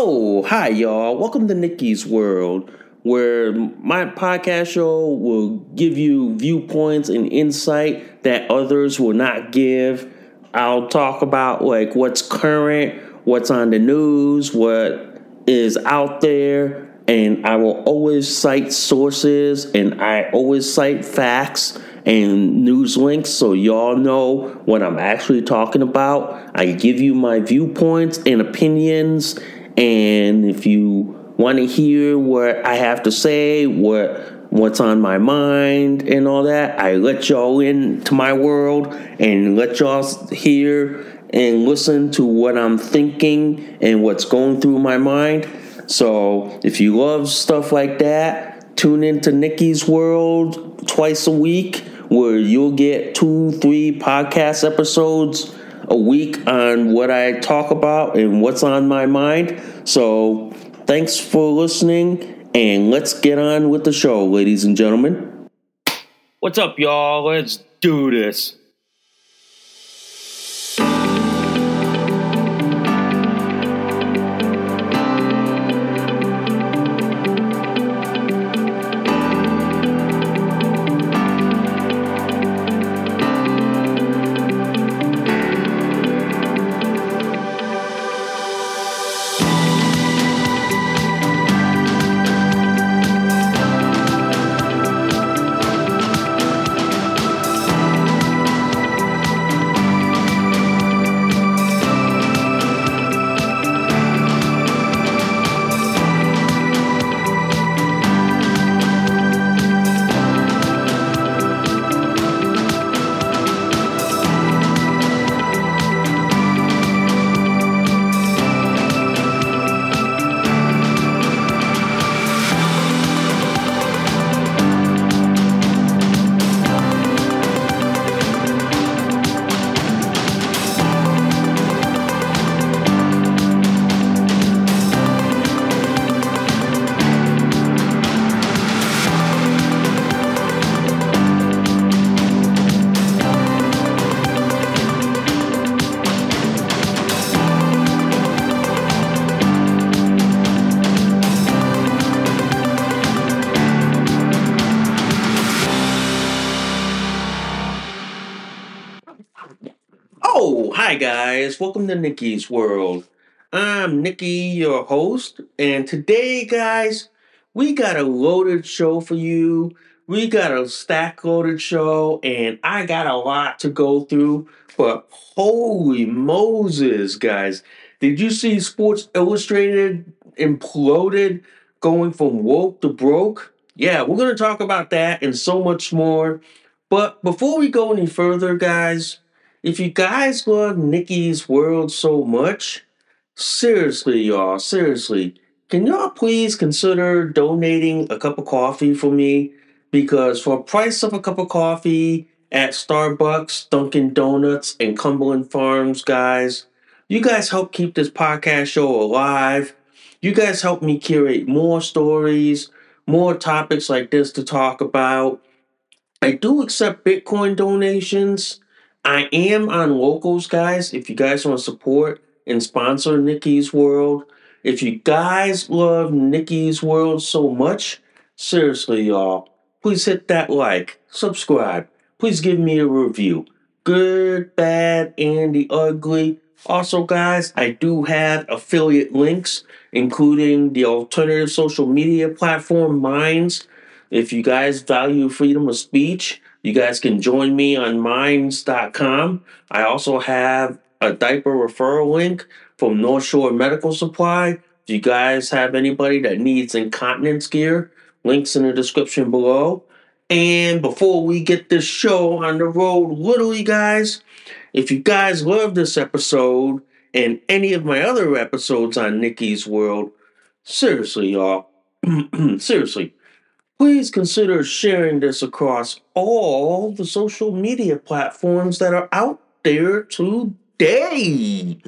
Oh, hi, y'all. Welcome to Nikki's World, where my podcast show will give you viewpoints and insight that others will not give. I'll talk about like what's current, what's on the news, what is out there, and I will always cite sources and I always cite facts and news links so y'all know what I'm actually talking about. I give you my viewpoints and opinions and if you want to hear what I have to say, what what's on my mind and all that, I let y'all into my world and let y'all hear and listen to what I'm thinking and what's going through my mind. So if you love stuff like that, tune into Nikki's World twice a week where you'll get two, three podcast episodes a week on what I talk about and what's on my mind. So, thanks for listening, and let's get on with the show, ladies and gentlemen. What's up, y'all? Let's do this. Guys. Welcome to Nikki's World. I'm Nikki, your host, and today, guys, we got a loaded show for you. We got a stack loaded show, and I got a lot to go through. But holy Moses, guys, did you see Sports Illustrated imploded going from woke to broke? Yeah, we're going to talk about that and so much more. But before we go any further, guys, if you guys love Nikki's World so much, seriously, y'all, seriously, can y'all please consider donating a cup of coffee for me? Because for a price of a cup of coffee at Starbucks, Dunkin' Donuts, and Cumberland Farms, guys, you guys help keep this podcast show alive. You guys help me curate more stories, more topics like this to talk about. I do accept Bitcoin donations. I am on locals, guys. If you guys want to support and sponsor Nikki's World, if you guys love Nikki's World so much, seriously, y'all, please hit that like, subscribe, please give me a review. Good, bad, and the ugly. Also, guys, I do have affiliate links, including the alternative social media platform Minds. If you guys value freedom of speech, you guys can join me on minds.com. I also have a diaper referral link from North Shore Medical Supply. If you guys have anybody that needs incontinence gear, links in the description below. And before we get this show on the road, literally, guys, if you guys love this episode and any of my other episodes on Nikki's World, seriously, y'all, seriously, please consider sharing this across all the social media platforms that are out there today.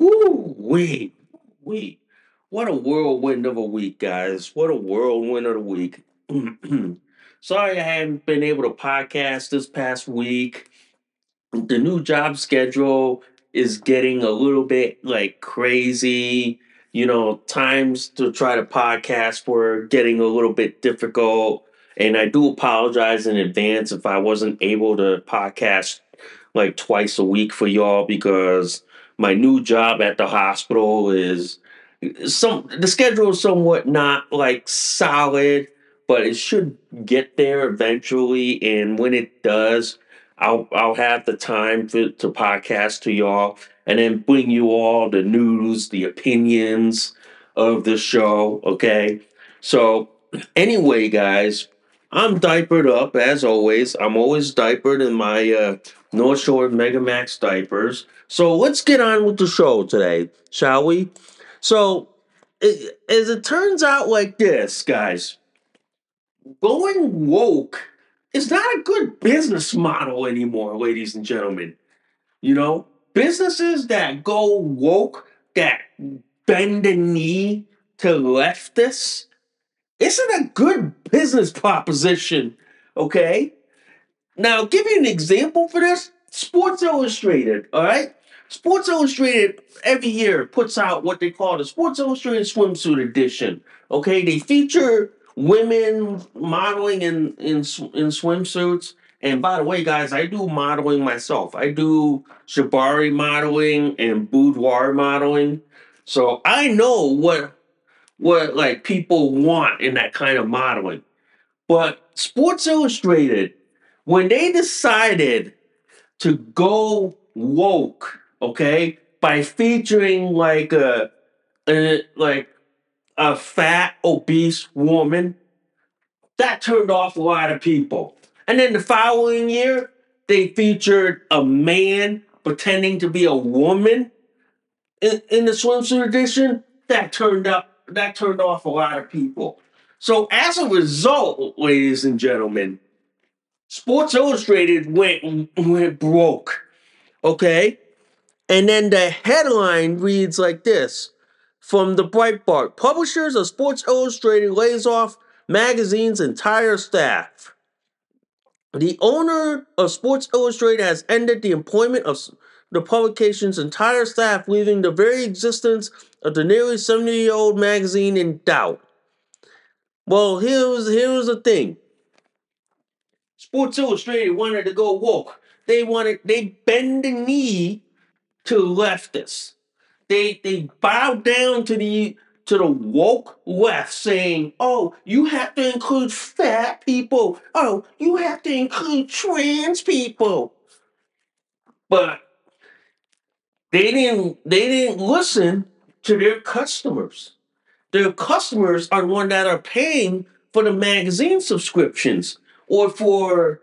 Ooh, wait, wait. What a whirlwind of a week, guys. What a whirlwind of a week. Sorry I haven't been able to podcast this past week. The new job schedule is getting a little bit like crazy. You know, times to try to podcast were getting a little bit difficult. And I do apologize in advance if I wasn't able to podcast like twice a week for y'all because my new job at the hospital is some the schedule is somewhat not like solid, but it should get there eventually. And when it does, I'll I'll have the time to, to podcast to y'all and then bring you all the news, the opinions of the show. Okay. So anyway, guys, I'm diapered up as always. I'm always diapered in my uh, North Shore Mega Max diapers. So let's get on with the show today, shall we? So, it, as it turns out, like this, guys, going woke is not a good business model anymore, ladies and gentlemen. You know, businesses that go woke, that bend the knee to leftists, isn't a good business proposition. Okay? Now, I'll give you an example for this Sports Illustrated, all right? Sports Illustrated every year puts out what they call the Sports Illustrated Swimsuit Edition. Okay, they feature women modeling in in in swimsuits. And by the way, guys, I do modeling myself. I do shibari modeling and boudoir modeling. So I know what what like people want in that kind of modeling. But Sports Illustrated, when they decided to go woke, okay, by featuring like a, a like a fat obese woman, that turned off a lot of people. And then the following year, they featured a man pretending to be a woman in, in the swimsuit edition. That turned up that turned off a lot of people. So as a result, ladies and gentlemen, Sports Illustrated went went broke. Okay? And then the headline reads like this from the Breitbart Publishers of Sports Illustrated lays off magazine's entire staff. The owner of Sports Illustrated has ended the employment of the publication's entire staff, leaving the very existence of the nearly 70 year old magazine in doubt. Well, here's, here's the thing Sports Illustrated wanted to go woke. They wanted, they bend the knee to leftists. They they bow down to the to the woke left saying, oh, you have to include fat people. Oh, you have to include trans people. But they didn't they didn't listen to their customers. Their customers are the one that are paying for the magazine subscriptions or for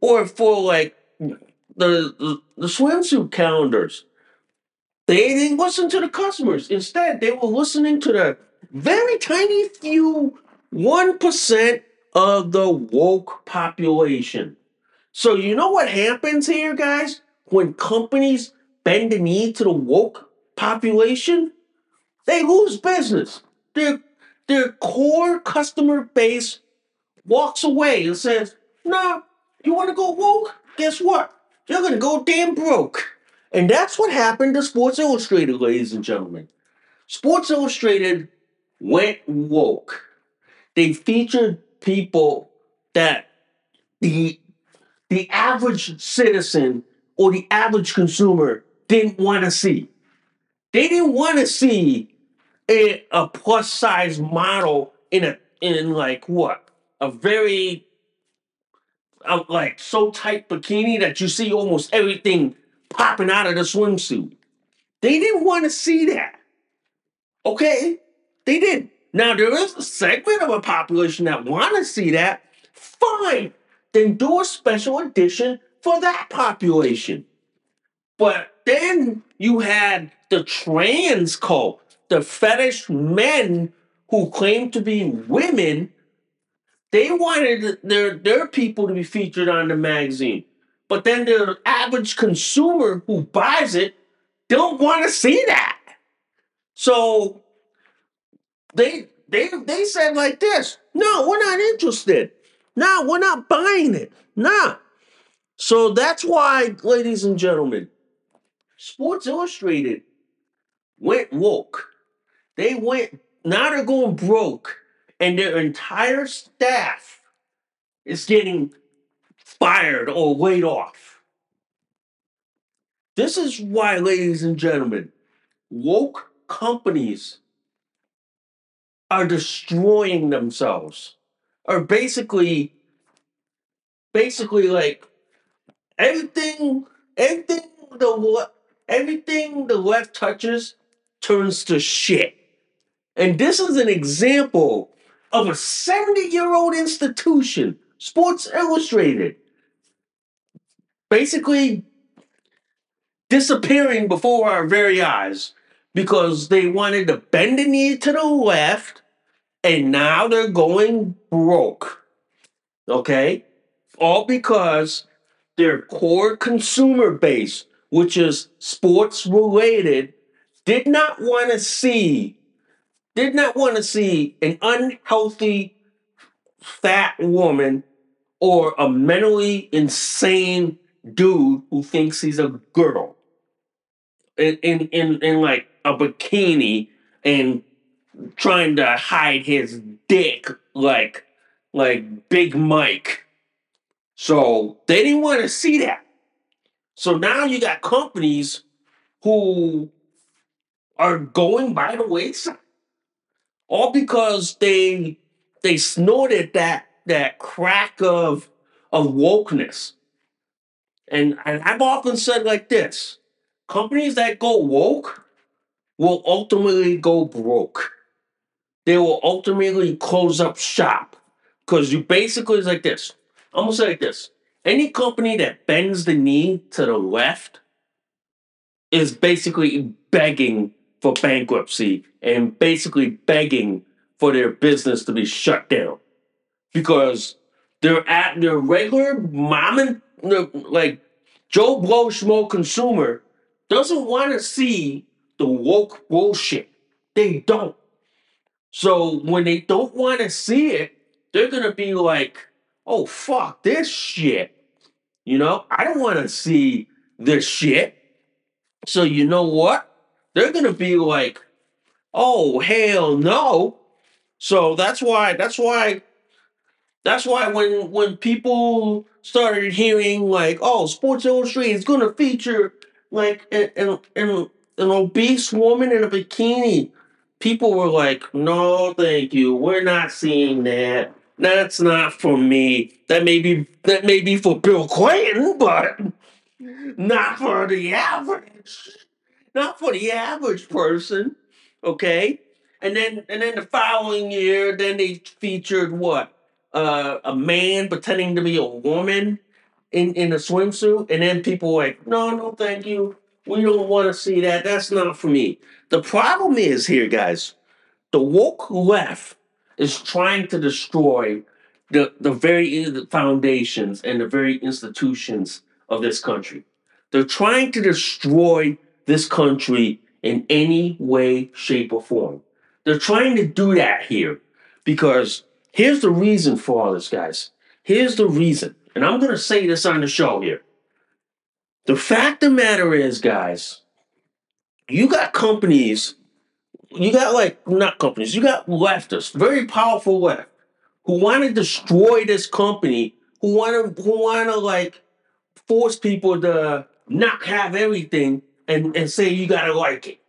or for like the the, the swimsuit calendars. They didn't listen to the customers. Instead, they were listening to the very tiny few 1% of the woke population. So, you know what happens here, guys? When companies bend the knee to the woke population, they lose business. Their, their core customer base walks away and says, Nah, you want to go woke? Guess what? You're going to go damn broke. And that's what happened to Sports Illustrated, ladies and gentlemen. Sports Illustrated went woke. They featured people that the the average citizen or the average consumer didn't want to see. They didn't want to see a, a plus size model in a in like what a very uh, like so tight bikini that you see almost everything popping out of the swimsuit. They didn't want to see that. Okay? They did. Now there is a segment of a population that want to see that. Fine. Then do a special edition for that population. But then you had the trans cult, the fetish men who claim to be women. They wanted their, their people to be featured on the magazine. But then the average consumer who buys it don't want to see that. So they they they said like this, no, we're not interested. No, we're not buying it. Nah. So that's why, ladies and gentlemen, Sports Illustrated went woke. They went now they're going broke, and their entire staff is getting fired or laid off. This is why, ladies and gentlemen, woke companies are destroying themselves. Are basically basically like everything everything the everything the left touches turns to shit. And this is an example of a 70 year old institution, Sports Illustrated, basically disappearing before our very eyes because they wanted to bend the knee to the left and now they're going broke. Okay? All because their core consumer base, which is sports related, did not want to see did not want to see an unhealthy fat woman or a mentally insane dude who thinks he's a girl in in in, in like a bikini and trying to hide his dick like like Big Mike. So they didn't want to see that. So now you got companies who are going by the wayside, all because they they snorted that that crack of of wokeness. And, and I've often said like this: companies that go woke will ultimately go broke. They will ultimately close up shop because you basically it's like this. I'm gonna say like this: any company that bends the knee to the left is basically begging for bankruptcy and basically begging for their business to be shut down because they're at their regular mom and like Joe Blow Schmo consumer doesn't want to see the woke bullshit. They don't. So when they don't want to see it, they're gonna be like, "Oh fuck this shit," you know. I don't want to see this shit. So you know what? They're gonna be like, "Oh hell no!" So that's why. That's why that's why when when people started hearing like, oh, Sports Illustrated is going to feature like an, an, an, obese woman in a bikini, people were like, no, thank you, we're not seeing that. That's not for me. That may be that may be for Bill Clinton, but not for the average. Not for the average person. Okay? And then and then the following year, then they featured what? Uh, a man pretending to be a woman in, in a swimsuit, and then people like, no, no, thank you. We don't want to see that. That's not for me. The problem is here, guys, the woke left is trying to destroy the, the very foundations and the very institutions of this country. They're trying to destroy this country in any way, shape, or form. They're trying to do that here because Here's the reason for all this, guys. Here's the reason. And I'm going to say this on the show here. The fact of the matter is, guys, you got companies, you got like, not companies, you got leftists, very powerful left, who want to destroy this company, who want to, who want to like force people to not have everything and, and say you got to like it.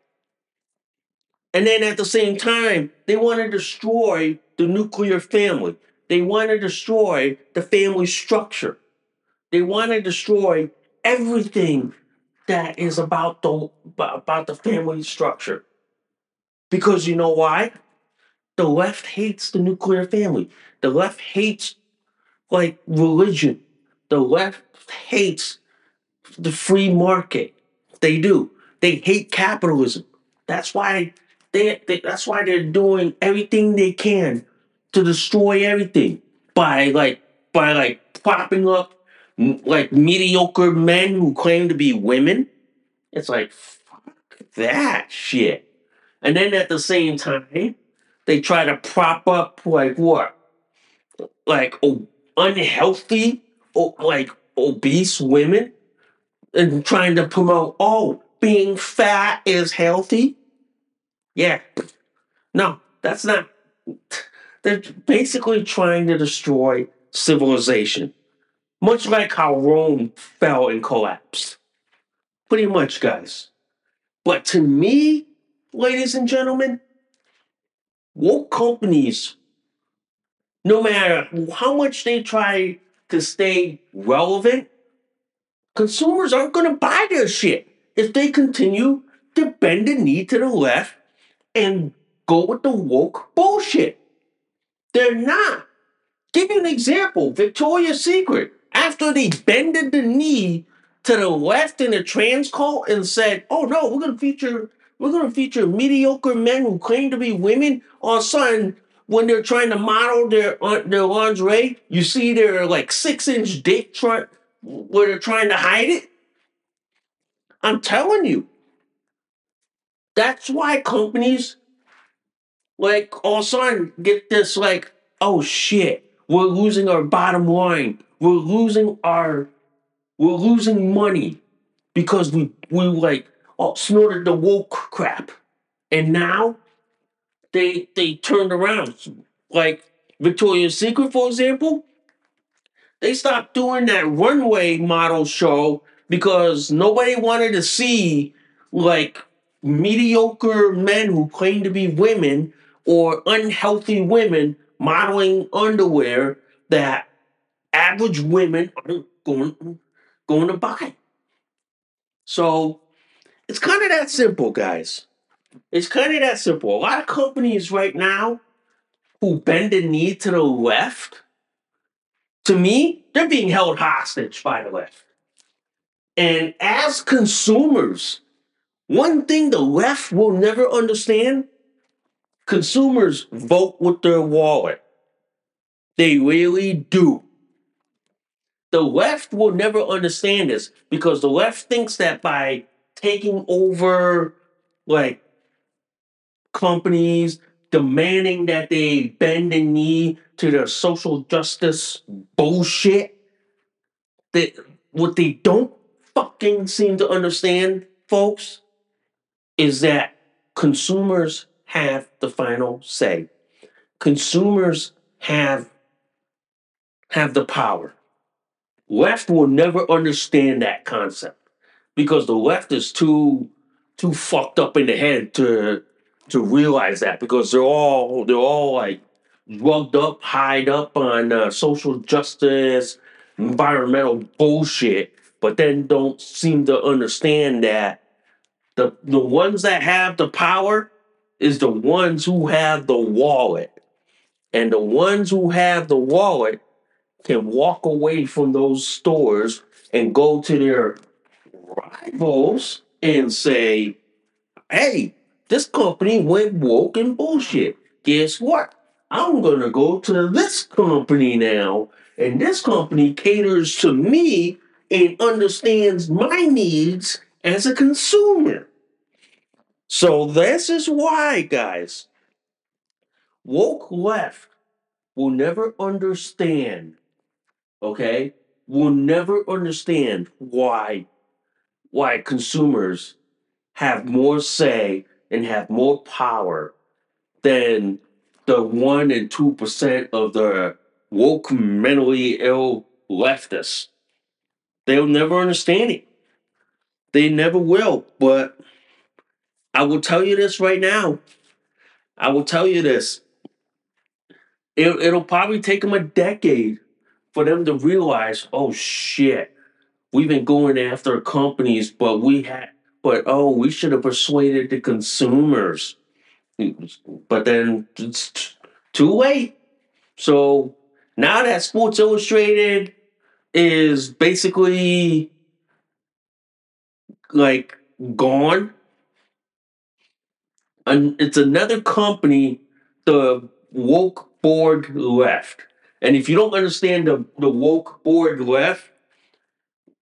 And then at the same time, they want to destroy the nuclear family. They want to destroy the family structure. They want to destroy everything that is about the about the family structure. Because you know why? The left hates the nuclear family. The left hates like religion. The left hates the free market. They do. They hate capitalism. That's why they, they that's why they're doing everything they can to destroy everything by like by like propping up like mediocre men who claim to be women. It's like fuck that shit. And then at the same time, they try to prop up like what? Like oh, unhealthy, oh, like obese women, and trying to promote oh, being fat is healthy. Yeah, No, that's not. They're basically trying to destroy civilization, much like how Rome fell and collapsed. Pretty much, guys. But to me, ladies and gentlemen, woke companies, no matter how much they try to stay relevant, consumers aren't going to buy their shit if they continue to bend the knee to the left and go with the woke bullshit. They're not. Give you an example Victoria's Secret. After they bended the knee to the left in the trans cult and said, oh no, we're going to feature. We're to feature mediocre men who claim to be women. A sudden, when they're trying to model their uh, their lingerie, you see their like six inch dick try, where they're trying to hide it. I'm telling you, that's why companies like all of a sudden get this like, oh shit, we're losing our bottom line. We're losing our we're losing money because we we like oh, snorted the woke crap. And now they they turned around. Like Victoria's Secret, for example, they stopped doing that runway model show because nobody wanted to see like mediocre men who claim to be women or unhealthy women modeling underwear that average women aren't going, going to buy. So it's kind of that simple, guys. It's kind of that simple. A lot of companies right now who bend the knee to the left, to me, they're being held hostage by the left. And as consumers, one thing the left will never understand consumers vote with their wallet. They really do. The left will never understand this because the left thinks that by taking over like companies, demanding that they bend the knee to their social justice bullshit, that what they don't fucking seem to understand, folks, is that consumers have the final say. Consumers have have the power. Left will never understand that concept because the left is too too fucked up in the head to to realize that because they're all they're all like drugged up, hide up on uh, social justice, environmental bullshit, but then don't seem to understand that the the ones that have the power is the ones who have the wallet. And the ones who have the wallet can walk away from those stores and go to their rivals and say, hey, this company went woke and bullshit. Guess what? I'm going to go to this company now. And this company caters to me and understands my needs as a consumer. So, this is why, guys, woke left will never understand, okay? Will never understand why why consumers have more say and have more power than the one and two percent of the woke mentally ill leftists. They'll never understand it. They never will. But I will tell you this right now. I will tell you this. It, it'll probably take them a decade for them to realize, oh shit, we've been going after companies, but we had, but oh, we should have persuaded the consumers. But then it's too late. So now that Sports Illustrated is basically like gone, and it's another company the woke Borg left. And if you don't understand the, the woke Borg left,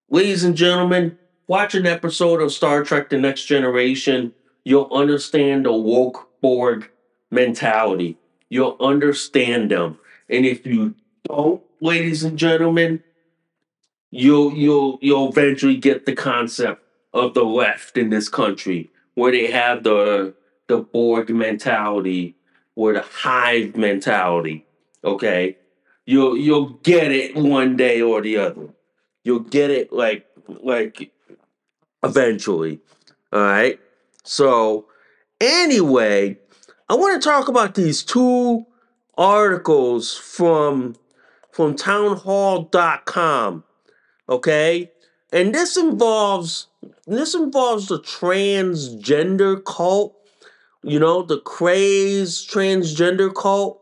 ladies and gentlemen, watch an episode of Star Trek The Next Generation. You'll understand the woke Borg mentality. You'll understand them. And if you don't, ladies and gentlemen, you'll you'll you'll eventually get the concept of the left in this country, where they have the the Borg mentality or the hive mentality. Okay, you'll you'll get it one day or the other. You'll get it like like eventually. All right. So anyway, I want to talk about these two articles from from townhall.com. Okay? And this involves this involves the transgender cult, you know, the crazed transgender cult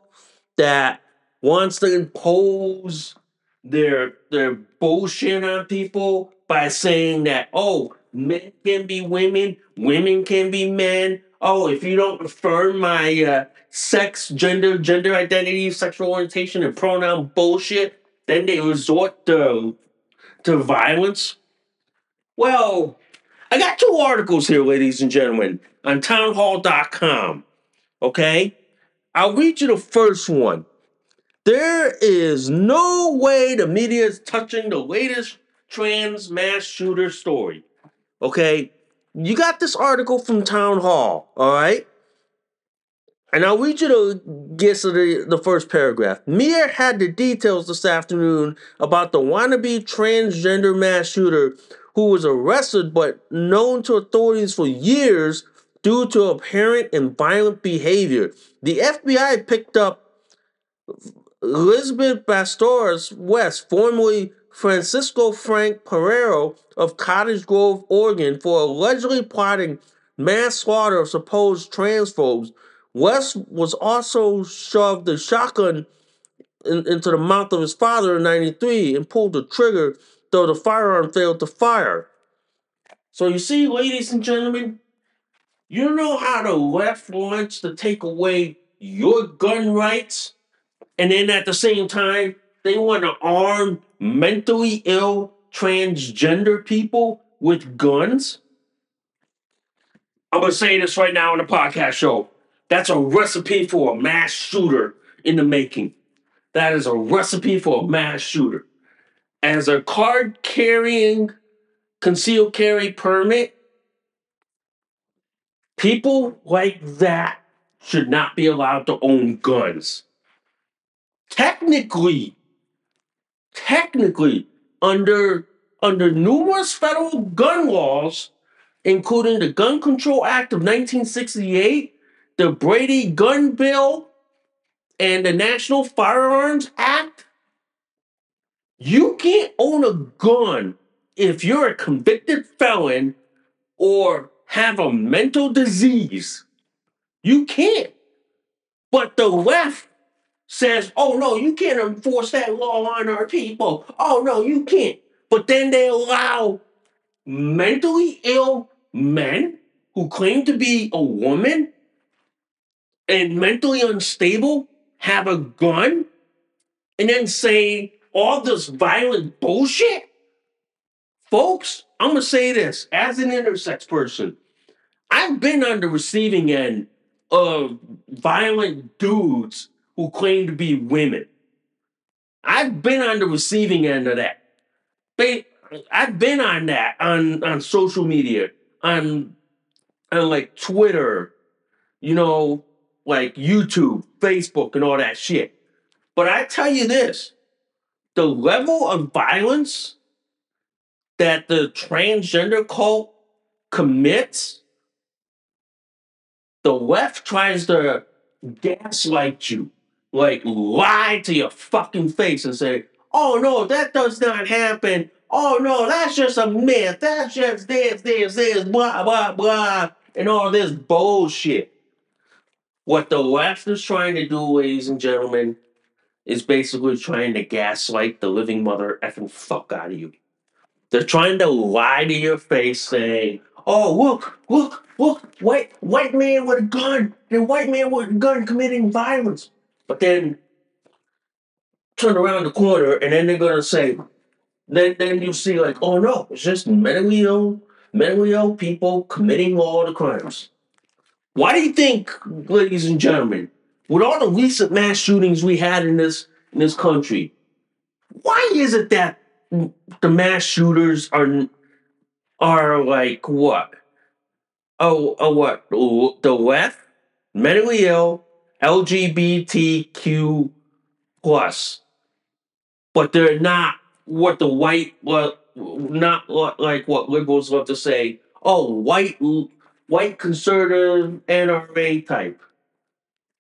that wants to impose their their bullshit on people by saying that oh men can be women women can be men. Oh if you don't affirm my uh, sex gender gender identity sexual orientation and pronoun bullshit then they resort to to violence well i got two articles here ladies and gentlemen on townhall.com okay i'll read you the first one there is no way the media is touching the latest trans mass shooter story. Okay? You got this article from Town Hall, all right? And I'll read you the guess of the, the first paragraph. Mia had the details this afternoon about the wannabe transgender mass shooter who was arrested but known to authorities for years due to apparent and violent behavior. The FBI picked up Elizabeth Bastores West, formerly Francisco Frank Pereiro of Cottage Grove, Oregon, for allegedly plotting mass slaughter of supposed transphobes. West was also shoved a shotgun in, into the mouth of his father in 93 and pulled the trigger, though the firearm failed to fire. So you see, ladies and gentlemen, you know how the left wants to take away your gun rights? And then at the same time, they want to arm mentally ill transgender people with guns. I'm going to say this right now on the podcast show. That's a recipe for a mass shooter in the making. That is a recipe for a mass shooter. As a card carrying concealed carry permit, people like that should not be allowed to own guns. Technically, technically, under under numerous federal gun laws, including the Gun Control Act of 1968, the Brady Gun Bill, and the National Firearms Act, you can't own a gun if you're a convicted felon or have a mental disease. You can't. But the left says, oh no, you can't enforce that law on our people. Oh no, you can't. But then they allow mentally ill men who claim to be a woman and mentally unstable have a gun and then say all this violent bullshit? Folks, I'm gonna say this as an intersex person, I've been on the receiving end of violent dudes who claim to be women. I've been on the receiving end of that. I've been on that on, on social media, on on like Twitter, you know, like YouTube, Facebook, and all that shit. But I tell you this the level of violence that the transgender cult commits, the left tries to gaslight you like lie to your fucking face and say, oh no, that does not happen. Oh no, that's just a myth. That's just this, this, this, blah, blah, blah, and all this bullshit. What the left is trying to do, ladies and gentlemen, is basically trying to gaslight the living mother effing fuck out of you. They're trying to lie to your face saying, oh, look, look, look, white, white man with a gun, and white man with a gun committing violence. But then turn around the corner and then they're gonna say, then then you see like, oh no, it's just mentally ill, mentally ill people committing all the crimes. Why do you think, ladies and gentlemen, with all the recent mass shootings we had in this in this country, why is it that the mass shooters are are like what? Oh, oh what? The left, mentally ill, LGBTQ plus, but they're not what the white what not like what liberals love to say. Oh, white white conservative NRA type.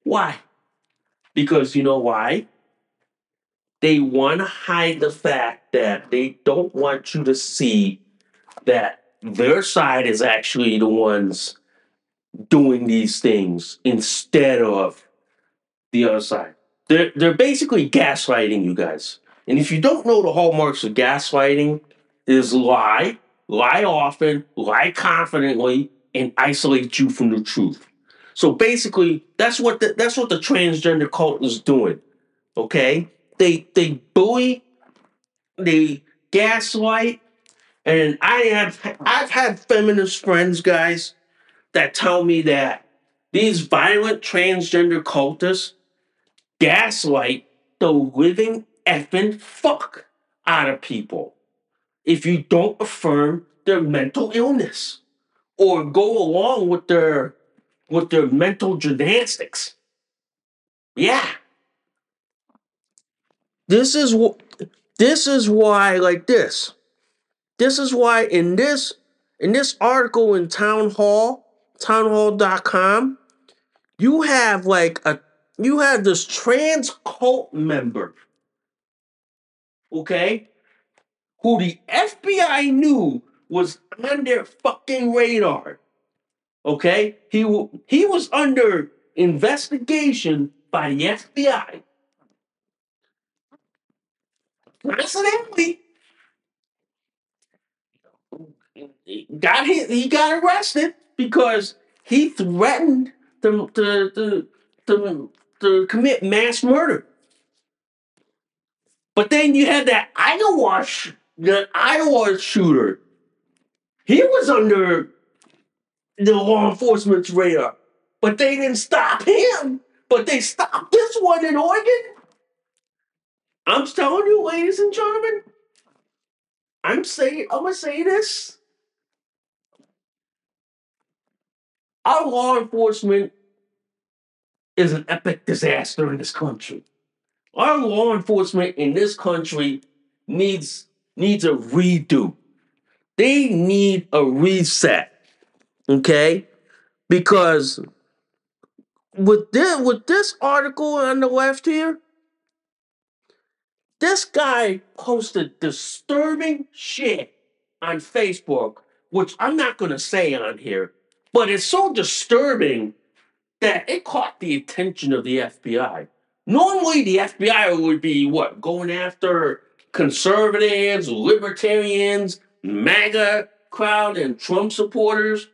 Why? Because you know why? They want to hide the fact that they don't want you to see that their side is actually the ones doing these things instead of the other side. They're, they're basically gaslighting you guys. And if you don't know the hallmarks of gaslighting, is lie, lie often, lie confidently, and isolate you from the truth. So basically, that's what the, that's what the transgender cult is doing. Okay, they they bully, they gaslight, and I have I've had feminist friends, guys, that tell me that these violent transgender cultists gaslight the living effing fuck out of people if you don't affirm their mental illness or go along with their with their mental gymnastics. Yeah. This is what this is why like this. This is why in this in this article in town hall, townhall.com, you have like a you have this trans cult member. Okay? Who the FBI knew was on their fucking radar. Okay? He he was under investigation by the FBI. Coincidentally, got hit, he got arrested because he threatened to, to, to, to, to commit mass murder. But then you had that Iowa, the Iowa shooter. He was under the law enforcement's radar, but they didn't stop him. But they stopped this one in Oregon. I'm telling you, ladies and gentlemen, I'm saying, I'm gonna say this. Our law enforcement is an epic disaster in this country. Our law enforcement in this country needs needs a redo. They need a reset. Okay? Because with this, with this article on the left here, this guy posted disturbing shit on Facebook, which I'm not going to say on here, but it's so disturbing that it caught the attention of the FBI. Normally, the FBI would be what? Going after conservatives, libertarians, MAGA crowd, and Trump supporters.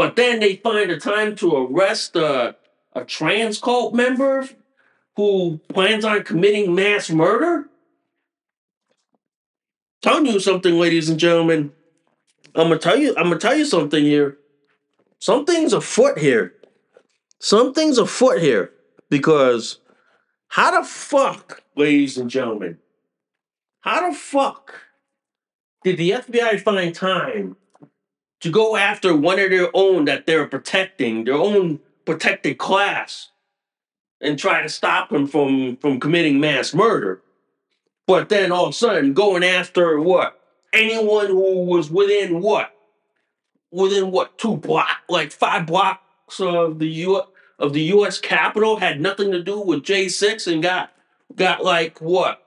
But then they find a time to arrest a, a trans cult member who plans on committing mass murder. Telling you something, ladies and gentlemen. I'm gonna tell you. I'm gonna tell you something here. Something's afoot here. Something's afoot here because how the fuck, ladies and gentlemen, how the fuck did the FBI find time to go after one of their own that they're protecting, their own protected class, and try to stop them from, from committing mass murder? But then all of a sudden going after what? Anyone who was within what? Within what two block, like five blocks of the U of the U.S. Capitol had nothing to do with J6 and got got like what?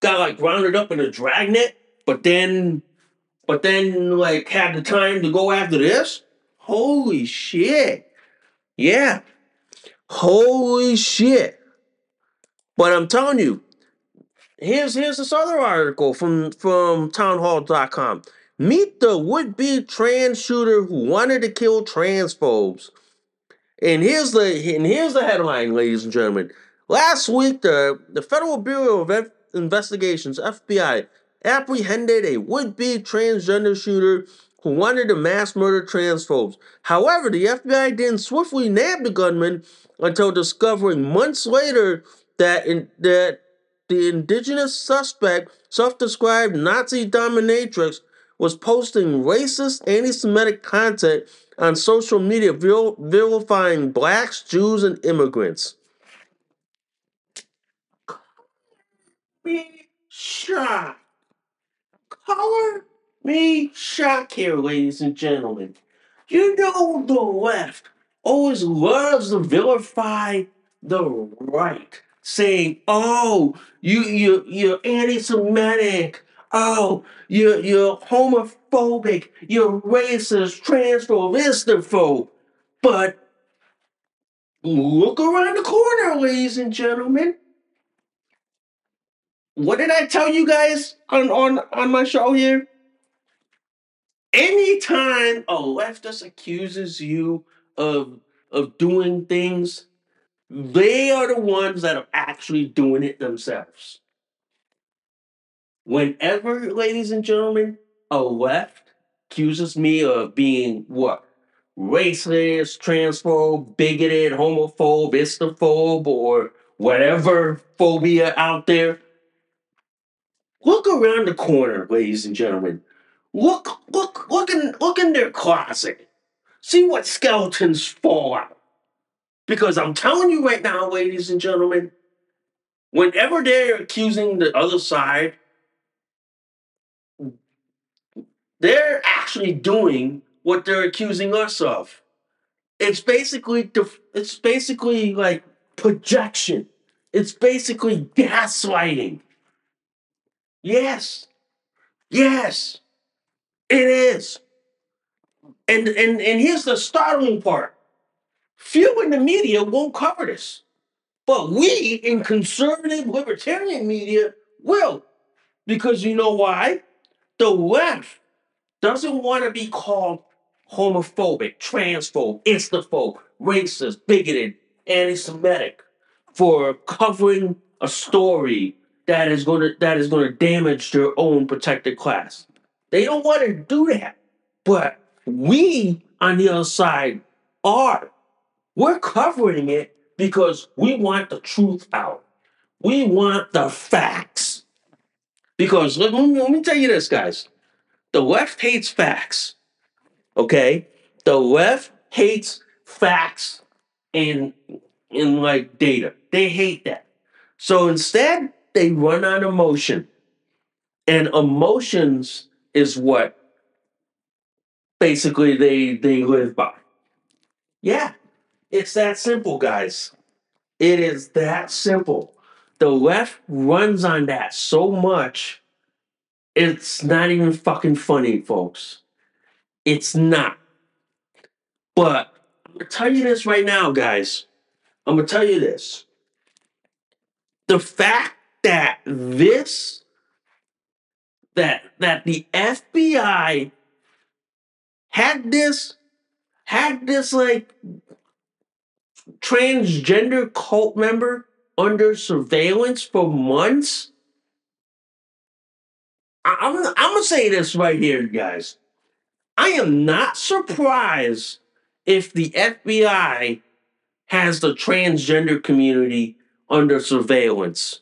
Got like rounded up in a dragnet, but then but then like had the time to go after this? Holy shit. Yeah. Holy shit. But I'm telling you, here's here's this other article from from townhall.com. Meet the would-be trans shooter who wanted to kill transphobes. And here's the and here's the headline, ladies and gentlemen. Last week, the, the Federal Bureau of Investigations (FBI) apprehended a would-be transgender shooter who wanted to mass murder transphobes. However, the FBI didn't swiftly nab the gunman until discovering months later that in, that the indigenous suspect, self-described Nazi dominatrix, was posting racist anti-Semitic content on social media vilifying blacks, Jews, and immigrants. Be shot. Color me shock here, ladies and gentlemen. You know the left always loves to vilify the right, saying, "Oh, you you you're anti-Semitic. Oh, you're you're homophobic. You're racist, transphobe, istophobe." But look around the corner, ladies and gentlemen. What did I tell you guys on on on my show here? Anytime a leftist accuses you of of doing things, they are the ones that are actually doing it themselves. Whenever, ladies and gentlemen, a left accuses me of being what? Racist, transphobe, bigoted, homophobe, istophobe, or whatever phobia out there, look around the corner, ladies and gentlemen. Look, look, look in, look in their closet. See what skeletons fall out. Because I'm telling you right now, ladies and gentlemen, whenever they're accusing the other side, they're actually doing what they're accusing us of. It's basically def- it's basically like projection. It's basically gaslighting. Yes. Yes. It is. And and and here's the startling part. Few in the media won't cover this. But we in conservative libertarian media will. Because you know why? The left doesn't want to be called homophobic, transphobe, istophobe, racist, bigoted, anti-Semitic for covering a story that is going to that is going to damage their own protected class. They don't want to do that. But we on the other side are. We're covering it because we want the truth out. We want the facts. Because let let me tell you this, guys. The left hates facts. Okay? The left hates facts and and like data. They hate that. So instead, they run on emotion. And emotions is what basically they they live by. Yeah, it's that simple, guys. It is that simple. The left runs on that so much, it's not even fucking funny, folks. It's not. But I'm gonna tell you this right now, guys. I'm gonna tell you this. The fact that this that that the FBI had this had this like transgender cult member under surveillance for months. I'm I'm gonna say this right here, guys. I am not surprised if the FBI has the transgender community under surveillance.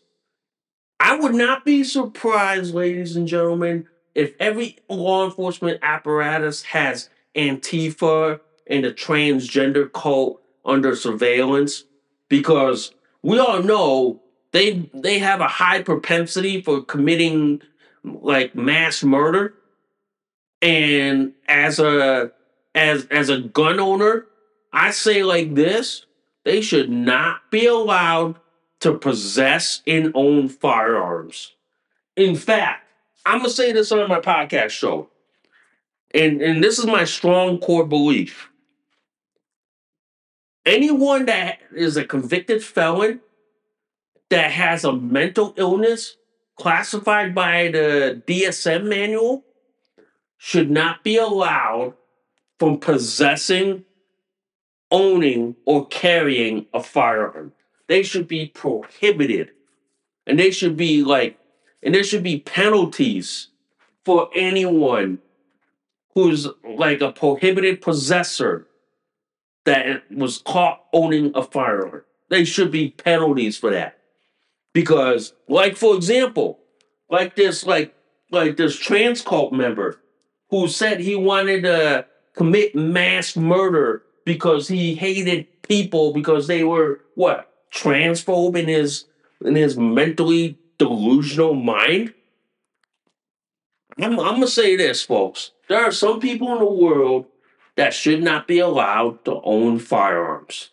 I would not be surprised, ladies and gentlemen, if every law enforcement apparatus has Antifa and the transgender cult under surveillance because we all know they they have a high propensity for committing like mass murder. And as a as as a gun owner i say like this they should not be allowed to possess and own firearms in fact i'm gonna say this on my podcast show and and this is my strong core belief anyone that is a convicted felon that has a mental illness classified by the DSM manual should not be allowed from possessing, owning, or carrying a firearm. They should be prohibited. And they should be like, and there should be penalties for anyone who's like a prohibited possessor that was caught owning a firearm. There should be penalties for that. Because, like for example, like this, like like this trans cult member who said he wanted to commit mass murder because he hated people because they were what transphobe in his in his mentally delusional mind. I'm, I'm gonna say this, folks. There are some people in the world that should not be allowed to own firearms.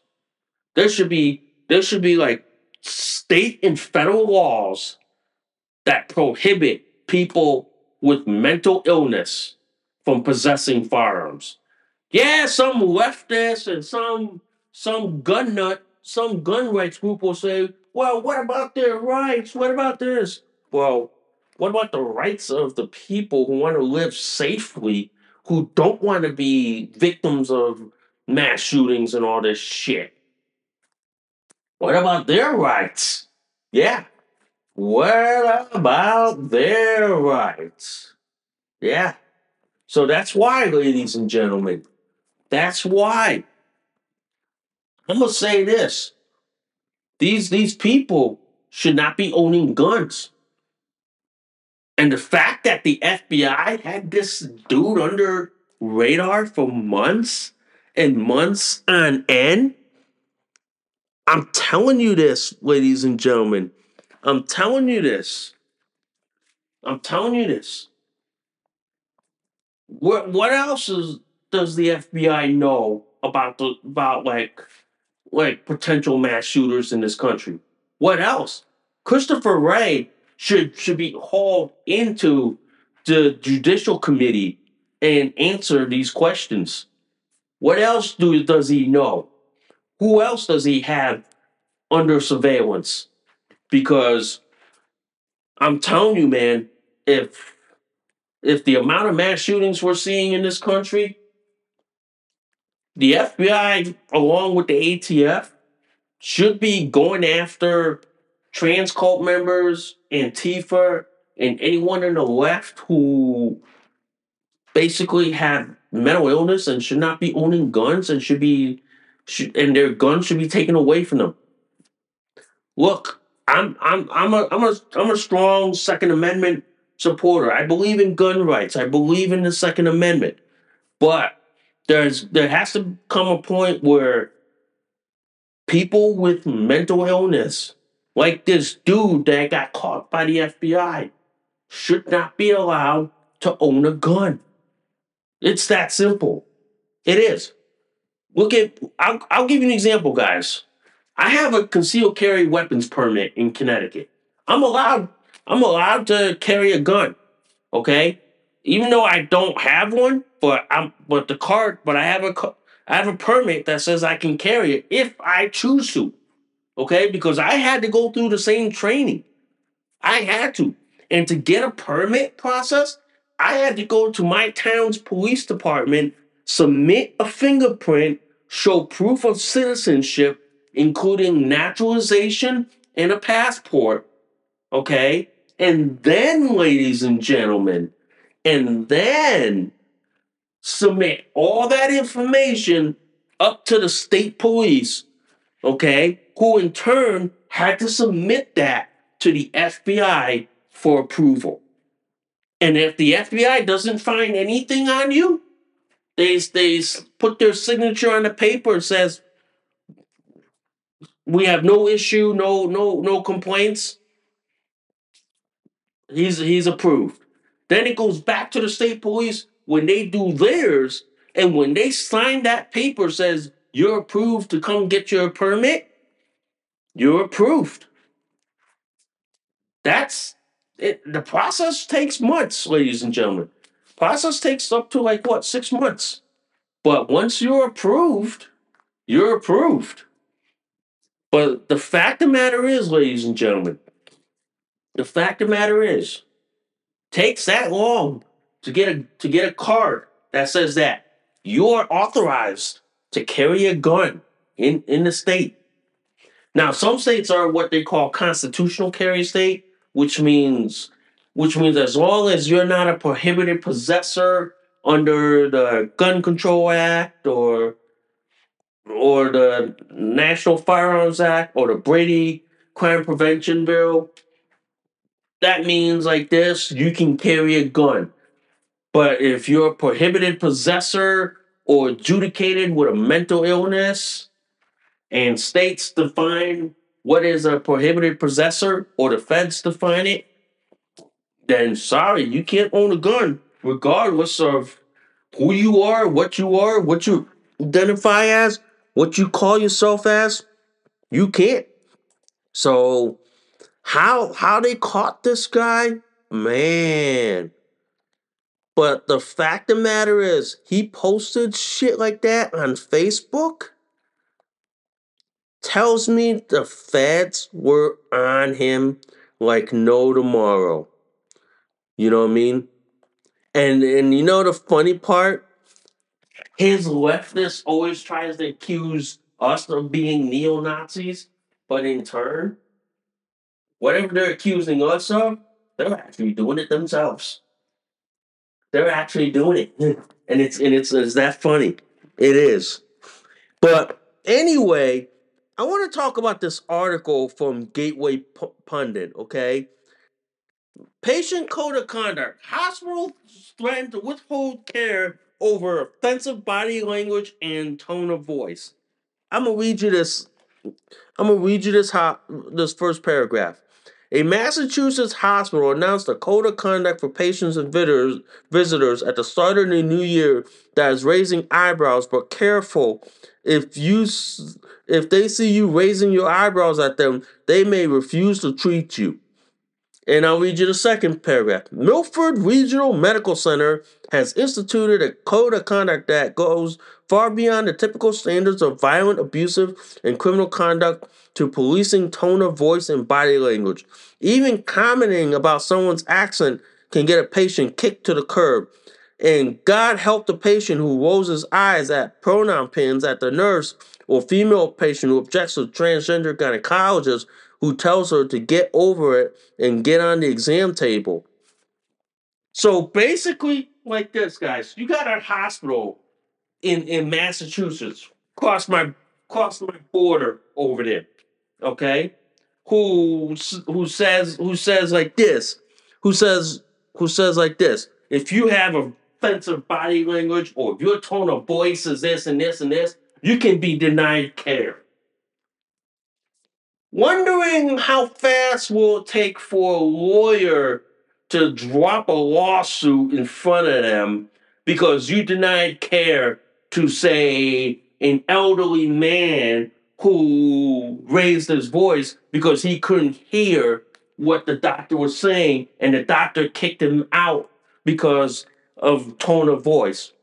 There should be there should be like state and federal laws that prohibit people with mental illness from possessing firearms. Yeah, some leftists and some some gun nut, some gun rights group will say, well, what about their rights? What about this? Well, what about the rights of the people who want to live safely, who don't want to be victims of mass shootings and all this shit? What about their rights? Yeah. What about their rights? Yeah. So that's why, ladies and gentlemen, that's why. I'm gonna say this. These these people should not be owning guns. And the fact that the FBI had this dude under radar for months and months on end, I'm telling you this, ladies and gentlemen. I'm telling you this. I'm telling you this. What what else is, does the FBI know about the about like like potential mass shooters in this country? What else? Christopher Wray should should be hauled into the judicial committee and answer these questions. What else do does he know? Who else does he have under surveillance? Because I'm telling you, man, if if the amount of mass shootings we're seeing in this country, the FBI, along with the ATF, should be going after trans cult members, Antifa, and anyone on the left who basically have mental illness and should not be owning guns and should be should, and their guns should be taken away from them. Look, I'm I'm I'm a I'm a I'm a strong Second Amendment supporter. I believe in gun rights. I believe in the Second Amendment. But there's there has to come a point where people with mental illness, like this dude that got caught by the FBI, should not be allowed to own a gun. It's that simple. It is. Look at I'll, I'll give you an example, guys. I have a concealed carry weapons permit in Connecticut. I'm allowed I'm allowed to carry a gun. Okay? Even though I don't have one, but I'm but the card, but I have a I have a permit that says I can carry it if I choose to. Okay? Because I had to go through the same training. I had to. And to get a permit process, I had to go to my town's police department, submit a fingerprint, show proof of citizenship, including naturalization and a passport. Okay? And then, ladies and gentlemen, and then submit all that information up to the state police, okay, who in turn had to submit that to the FBI for approval. And if the FBI doesn't find anything on you, they, they put their signature on the paper and says, we have no issue, no no no complaints. He's he's approved. Then it goes back to the state police when they do theirs, and when they sign that paper says you're approved to come get your permit, you're approved. That's it. The process takes months, ladies and gentlemen. Process takes up to like what six months. But once you're approved, you're approved. But the fact of the matter is, ladies and gentlemen, the fact of the matter is, takes that long to get a to get a card that says that you're authorized to carry a gun in, in the state. Now, some states are what they call constitutional carry state, which means which means as long as you're not a prohibited possessor under the Gun Control Act or or the National Firearms Act or the Brady Crime Prevention Bill, that means like this you can carry a gun. But if you're a prohibited possessor or adjudicated with a mental illness, and states define what is a prohibited possessor or the feds define it, then sorry, you can't own a gun, regardless of who you are, what you are, what you identify as, what you call yourself as. You can't. So how how they caught this guy, man. But the fact of the matter is, he posted shit like that on Facebook. Tells me the feds were on him like no tomorrow. You know what I mean? And and you know the funny part? His leftist always tries to accuse us of being neo Nazis, but in turn, whatever they're accusing us of, they're actually doing it themselves. They're actually doing it, and it's and it's it's that funny. It is. But anyway, I want to talk about this article from Gateway P- Pundit. Okay, patient code of conduct: hospital threatened to withhold care over offensive body language and tone of voice. I'm gonna read you this. I'm gonna read you this ho- this first paragraph. A Massachusetts hospital announced a code of conduct for patients and visitors, at the start of the new year that is raising eyebrows, but careful. If you if they see you raising your eyebrows at them, they may refuse to treat you. And I'll read you the second paragraph. Milford Regional Medical Center has instituted a code of conduct that goes far beyond the typical standards of violent, abusive, and criminal conduct to policing tone of voice and body language. Even commenting about someone's accent can get a patient kicked to the curb. And God help the patient who rolls his eyes at pronoun pins at the nurse or female patient who objects to transgender gynecologist who tells her to get over it and get on the exam table. So basically, like this, guys, you got a hospital in in Massachusetts, cross my cross my border over there, okay? Who who says who says like this? Who says who says like this? If you have offensive body language or if your tone of voice is this and this and this, you can be denied care. Wondering how fast will it take for a lawyer to drop a lawsuit in front of them because you denied care to say an elderly man who raised his voice because he couldn't hear what the doctor was saying and the doctor kicked him out because of tone of voice.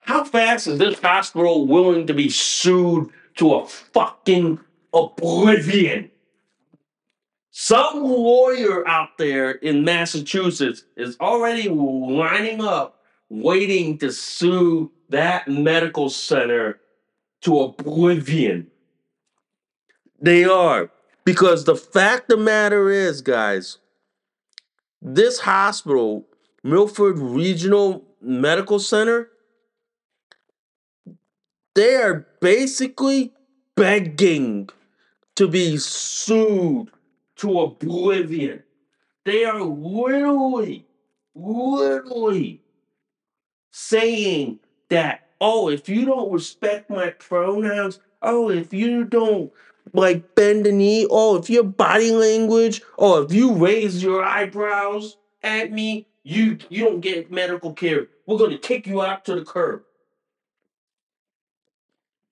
How fast is this hospital willing to be sued to a fucking oblivion? Some lawyer out there in Massachusetts is already lining up, waiting to sue that medical center to oblivion. They are. Because the fact of the matter is, guys, this hospital, Milford Regional Medical Center, they are basically begging to be sued to oblivion. They are literally, literally saying that, oh, if you don't respect my pronouns, oh, if you don't like bend the knee, oh, if your body language, oh, if you raise your eyebrows at me, you you don't get medical care. We're gonna kick you out to the curb.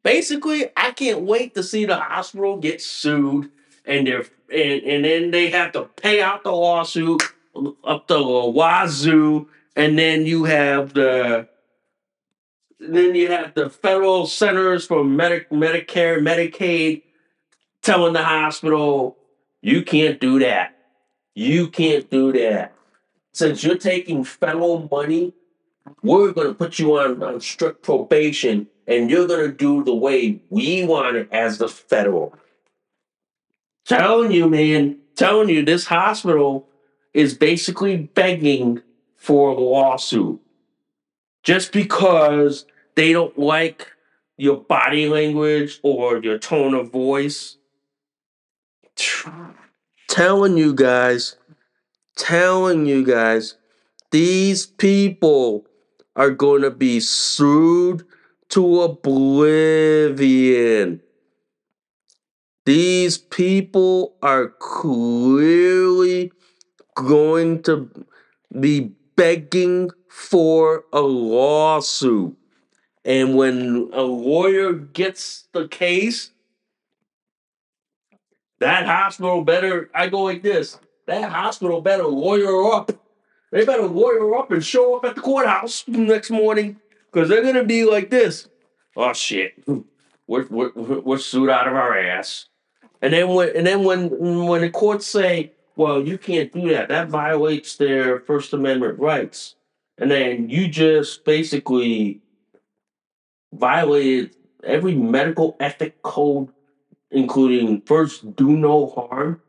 Basically, I can't wait to see the hospital get sued and they're and, and then they have to pay out the lawsuit up the wazoo, and then you have the then you have the federal centers for Medi- Medicare, Medicaid telling the hospital, you can't do that. You can't do that. Since you're taking federal money, we're going to put you on, on strict probation and you're going to do the way we want it as the federal. Telling you, man, telling you, this hospital is basically begging for a lawsuit just because they don't like your body language or your tone of voice. Telling you guys, telling you guys, these people are going to be sued to oblivion. These people are clearly going to be begging for a lawsuit. And when a lawyer gets the case, that hospital better, I go like this, that hospital better lawyer up. They better lawyer up and show up at the courthouse next morning because they're going to be like this. Oh, shit. We're, we're, we're sued out of our ass. And then when and then when when the courts say, well, you can't do that, that violates their First Amendment rights. And then you just basically violated every medical ethic code, including first do no harm,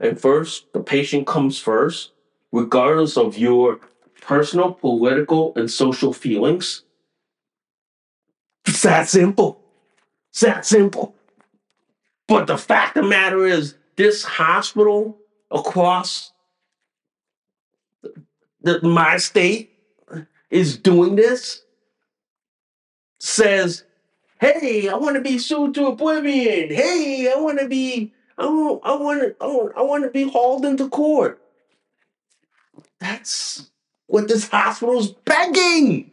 and first the patient comes first, regardless of your personal, political, and social feelings. It's that simple. It's that simple. But the fact of the matter is, this hospital across the, my state is doing this says, "Hey, I want to be sued to oblivion. Hey, I want to be, I want, I want I want, I want to be hauled into court." That's what this hospital's begging.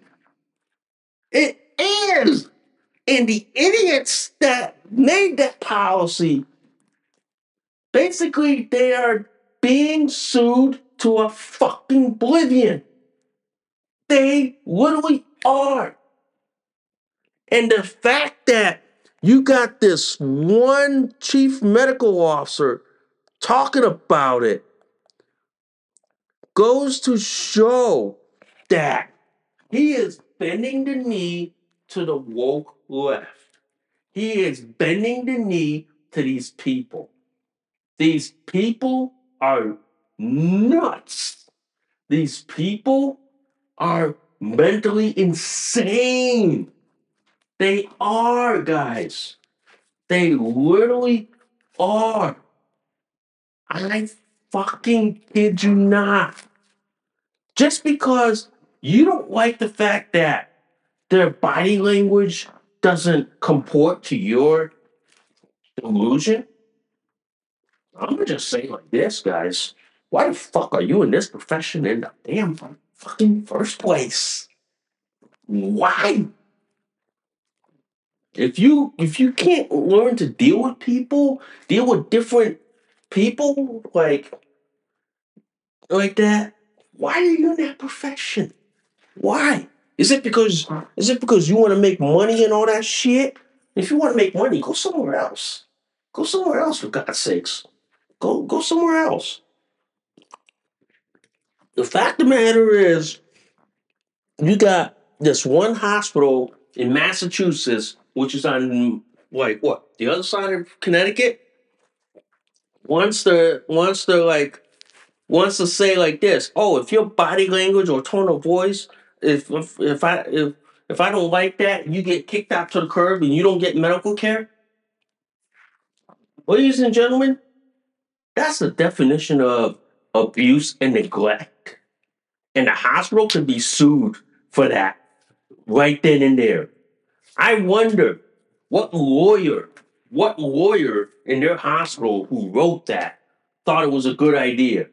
It is, and the idiots that made that policy basically they are being sued to a fucking oblivion. They literally are. And the fact that you got this one chief medical officer talking about it goes to show that he is bending the knee to the woke left. He is bending the knee to these people. These people are nuts. These people are mentally insane. They are, guys. They literally are. I fucking kid you not. Just because you don't like the fact that their body language doesn't comport to your delusion, I'm gonna just say like this, guys. Why the fuck are you in this profession in the damn fucking first place? Why? If you if you can't learn to deal with people, deal with different people like like that, why are you in that profession? Why? Is it because is it because you want to make money and all that shit? If you want to make money, go somewhere else. Go somewhere else for God's sakes. Go go somewhere else. The fact of the matter is, you got this one hospital in Massachusetts, which is on like what the other side of Connecticut. Wants to wants to like wants to say like this. Oh, if your body language or tone of voice, if if, if I if if I don't like that, you get kicked out to the curb and you don't get medical care. Ladies and gentlemen, that's the definition of abuse and neglect. And the hospital can be sued for that right then and there. I wonder what lawyer, what lawyer in their hospital who wrote that thought it was a good idea.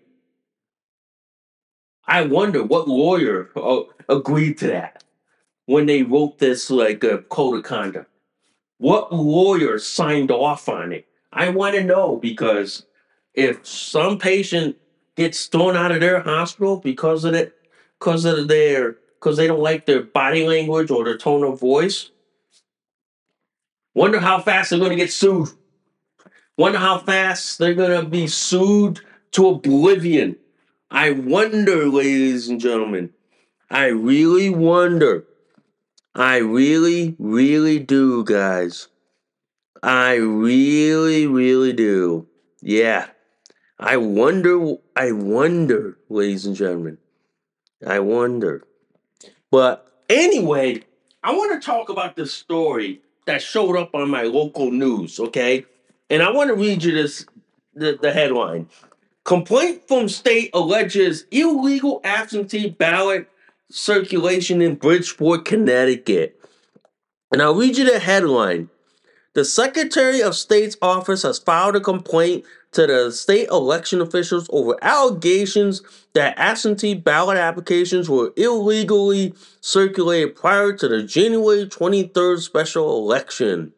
I wonder what lawyer uh, agreed to that when they wrote this like a code of conduct. What lawyer signed off on it? I want to know because if some patient gets thrown out of their hospital because of it, because of their because they don't like their body language or their tone of voice, wonder how fast they're going to get sued. Wonder how fast they're going to be sued to oblivion. I wonder, ladies and gentlemen. I really wonder. I really, really do, guys. I really, really do. Yeah. I wonder, I wonder, ladies and gentlemen. I wonder. But anyway, I want to talk about this story that showed up on my local news, okay? And I want to read you this the, the headline. Complaint from state alleges illegal absentee ballot circulation in Bridgeport, Connecticut. And I'll read you the headline. The Secretary of State's office has filed a complaint to the state election officials over allegations that absentee ballot applications were illegally circulated prior to the January 23rd special election.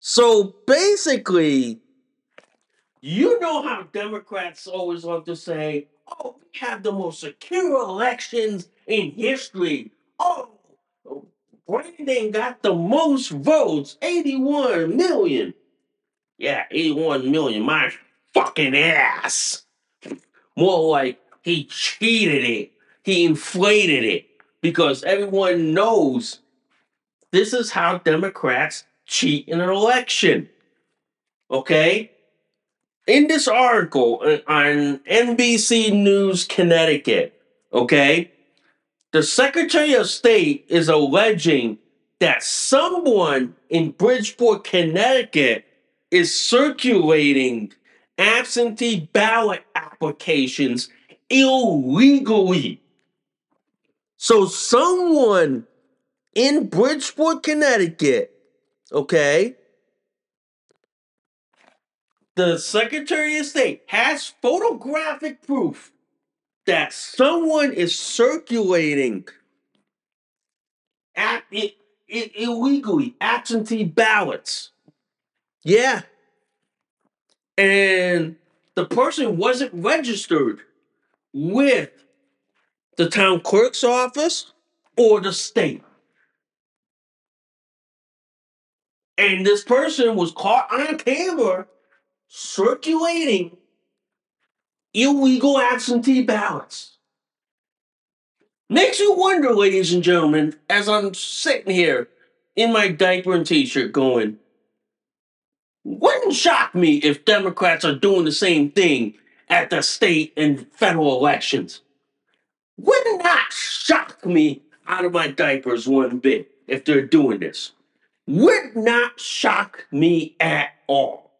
So basically, you know how Democrats always love to say, oh, we have the most secure elections in history. Oh, Brandon got the most votes 81 million. Yeah, 81 million. My fucking ass. More like he cheated it, he inflated it because everyone knows this is how Democrats cheat in an election. Okay? In this article uh, on NBC News Connecticut, okay, the Secretary of State is alleging that someone in Bridgeport, Connecticut is circulating absentee ballot applications illegally. So, someone in Bridgeport, Connecticut, okay, the Secretary of State has photographic proof that someone is circulating at it, it illegally absentee ballots. Yeah. And the person wasn't registered with the town clerk's office or the state. And this person was caught on camera circulating illegal absentee ballots. Makes you wonder, ladies and gentlemen, as I'm sitting here in my diaper and t shirt going, wouldn't shock me if Democrats are doing the same thing at the state and federal elections. Would not shock me out of my diapers one bit if they're doing this. Would not shock me at all.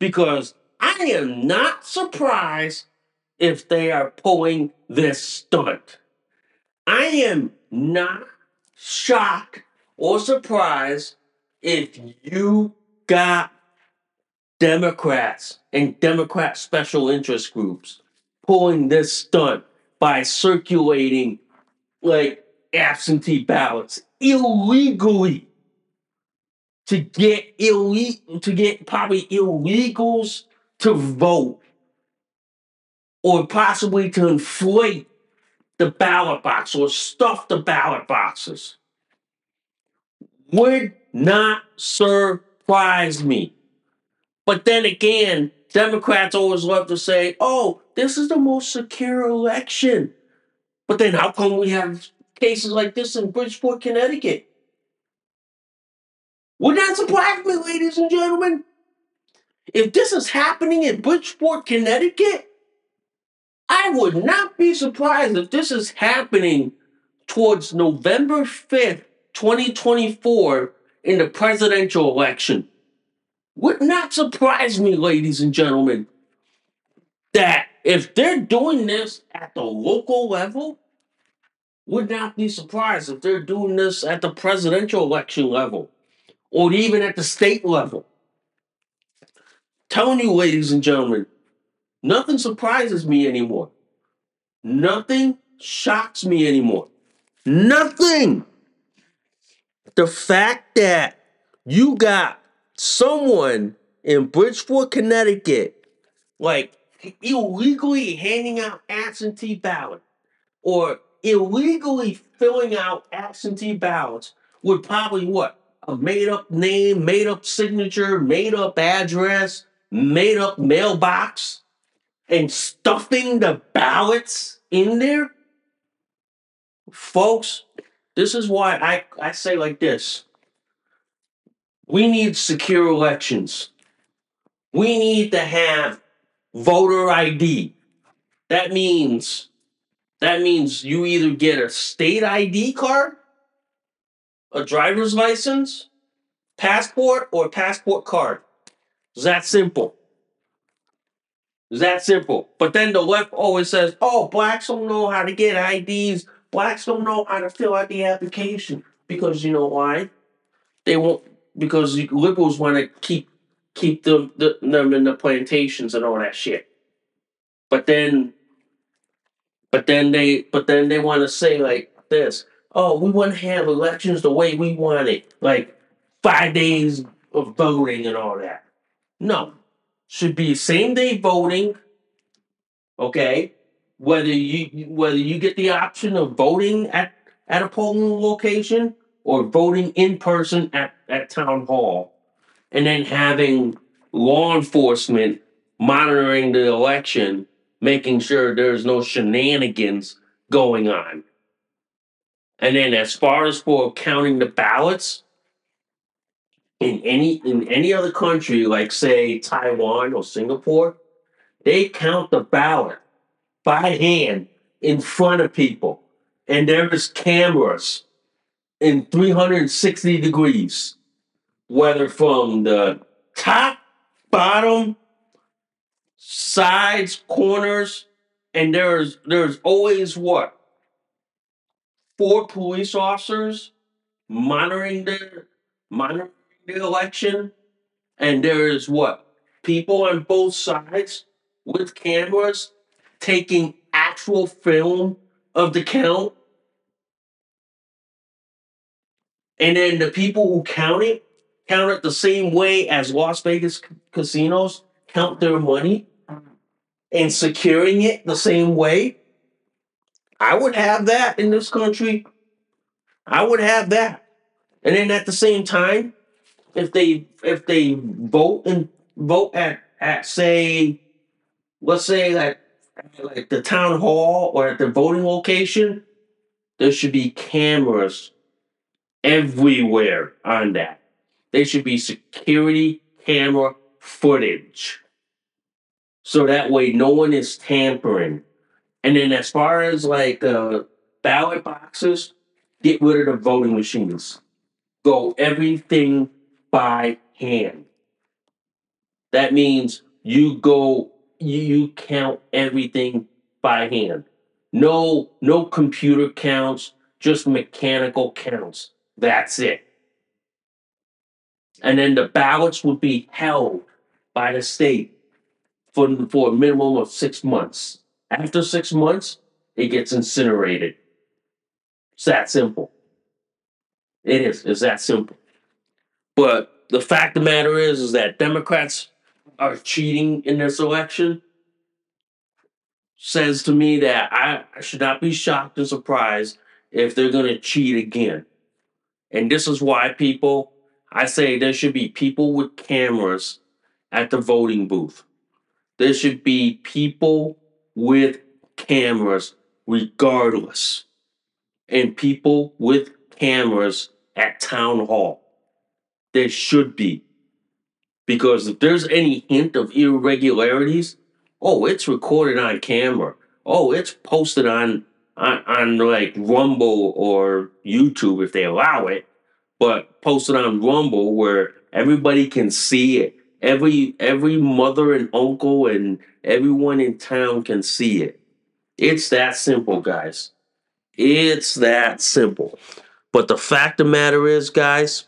Because I am not surprised if they are pulling this stunt. I am not shocked or surprised if you got Democrats and Democrat special interest groups pulling this stunt by circulating like absentee ballots illegally to get illegal to get probably illegals to vote or possibly to inflate the ballot box or stuff the ballot boxes would not surprise me. But then again, Democrats always love to say, oh, this is the most secure election. But then how come we have cases like this in Bridgeport, Connecticut? Would not surprise me, ladies and gentlemen. If this is happening in Bridgeport, Connecticut, I would not be surprised if this is happening towards November 5th, 2024, in the presidential election. Would not surprise me, ladies and gentlemen, that if they're doing this at the local level, would not be surprised if they're doing this at the presidential election level or even at the state level. Telling you, ladies and gentlemen, nothing surprises me anymore. Nothing shocks me anymore. Nothing. The fact that you got someone in Bridgeport, Connecticut, like illegally handing out absentee ballot or illegally filling out absentee ballots with probably what a made up name, made up signature, made up address, made up mailbox, and stuffing the ballots in there? Folks, this is why I, I say like this. We need secure elections. We need to have voter ID. That means that means you either get a state ID card, a driver's license, passport, or passport card. It's that simple. It's that simple. But then the left always says, oh, blacks don't know how to get IDs. Blacks don't know how to fill out the application. Because you know why? They won't because liberals want to keep keep them the, them in the plantations and all that shit. But then, but then they but then they want to say like this. Oh, we want to have elections the way we want it, like five days of voting and all that. No, should be same day voting. Okay, whether you whether you get the option of voting at at a polling location or voting in person at, at town hall. And then having law enforcement monitoring the election making sure there's no shenanigans going on. And then as far as for counting the ballots in any in any other country like say taiwan or singapore they count the ballot by hand in front of people. And there's cameras in 360 degrees, whether from the top, bottom, sides, corners, and there's there's always what? Four police officers monitoring the monitoring the election, and there's what people on both sides with cameras taking actual film of the count And then the people who count it count it the same way as Las Vegas casinos count their money and securing it the same way. I would have that in this country. I would have that. And then at the same time, if they if they vote and vote at at say let's say like like the town hall or at the voting location, there should be cameras everywhere on that. There should be security camera footage. So that way no one is tampering. And then as far as like uh, ballot boxes, get rid of the voting machines. Go everything by hand. That means you go you, you count everything by hand. No no computer counts, just mechanical counts. That's it. And then the ballots would be held by the state for, for a minimum of six months. After six months, it gets incinerated. It's that simple. It is. It's that simple. But the fact of the matter is, is that Democrats are cheating in this election. Says to me that I, should not be shocked and surprised if they're going to cheat again. And this is why people, I say there should be people with cameras at the voting booth. There should be people with cameras regardless. And people with cameras at town hall. There should be. Because if there's any hint of irregularities, oh, it's recorded on camera. Oh, it's posted on on, on like Rumble or YouTube if they allow it, but posted on Rumble where everybody can see it. Every every mother and uncle and everyone in town can see it. It's that simple, guys. It's that simple. But the fact of the matter is, guys,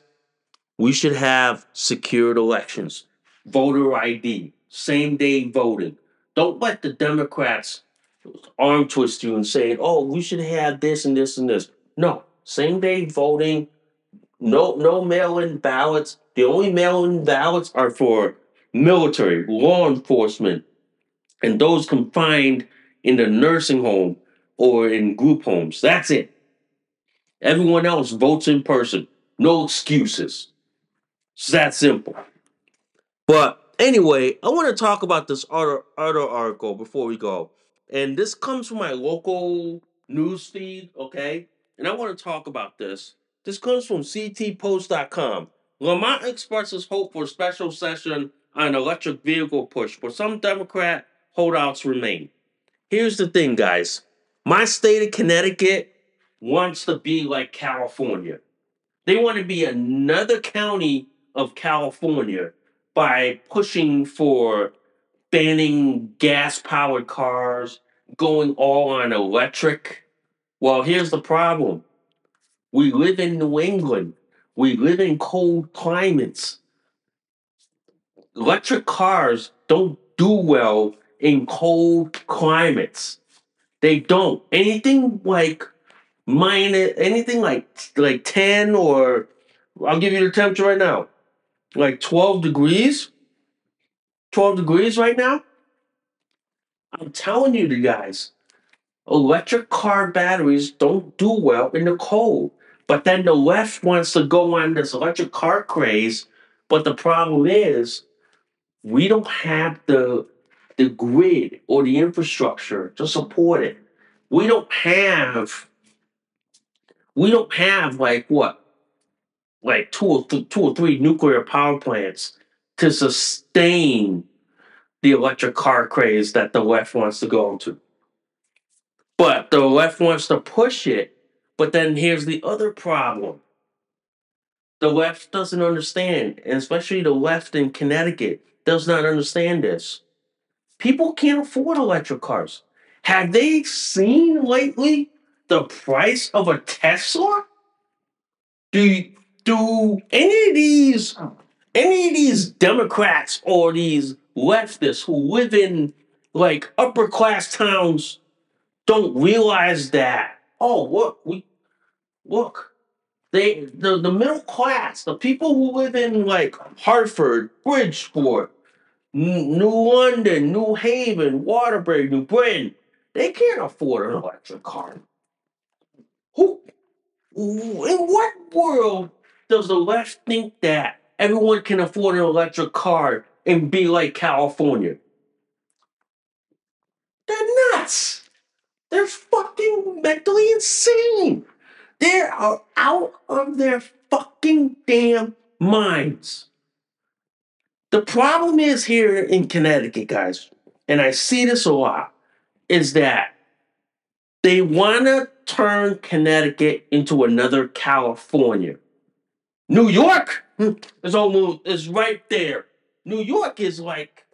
we should have secured elections, voter ID, same day voting. Don't let the Democrats arm twist you and say, oh, we should have this and this and this. No, same day voting, no no mail-in ballots. The only mail-in ballots are for military, law enforcement, and those confined in the nursing home or in group homes. That's it. Everyone else votes in person. No excuses. It's that simple. But anyway, I want to talk about this other other article before we go. And this comes from my local news feed, okay? And I want to talk about this. This comes from ctpost.com. Lamont expresses hope for special session on electric vehicle push, but some Democrat holdouts remain. Here's the thing, guys. My state of Connecticut wants to be like California. They want to be another county of California by pushing for banning gas powered cars, going all on electric. Well, here's the problem we live in New England. We live in cold climates. Electric cars don't do well in cold climates. They don't. Anything like minus anything like like 10 or I'll give you the temperature right now. Like 12 degrees. 12 degrees right now. I'm telling you the guys, electric car batteries don't do well in the cold. But then the left wants to go on this electric car craze. But the problem is we don't have the the grid or the infrastructure to support it. We don't have we don't have like what like two or th- two or three nuclear power plants to sustain the electric car craze that the left wants to go into. But the left wants to push it. But then here's the other problem. The left doesn't understand, and especially the left in Connecticut does not understand this. People can't afford electric cars. Have they seen lately the price of a Tesla? Do do any of these any of these Democrats or these leftists who live in like upper class towns don't realize that? Oh, look, we look. They the, the middle class, the people who live in like Hartford, Bridgeport, New London, New Haven, Waterbury, New Britain, they can't afford an electric car. Who in what world does the left think that everyone can afford an electric car and be like California? They're nuts. They're fucking mentally insane. They are out of their fucking damn minds. The problem is here in Connecticut, guys, and I see this a lot, is that they want to turn Connecticut into another California. New York hmm, is almost is right there. New York is like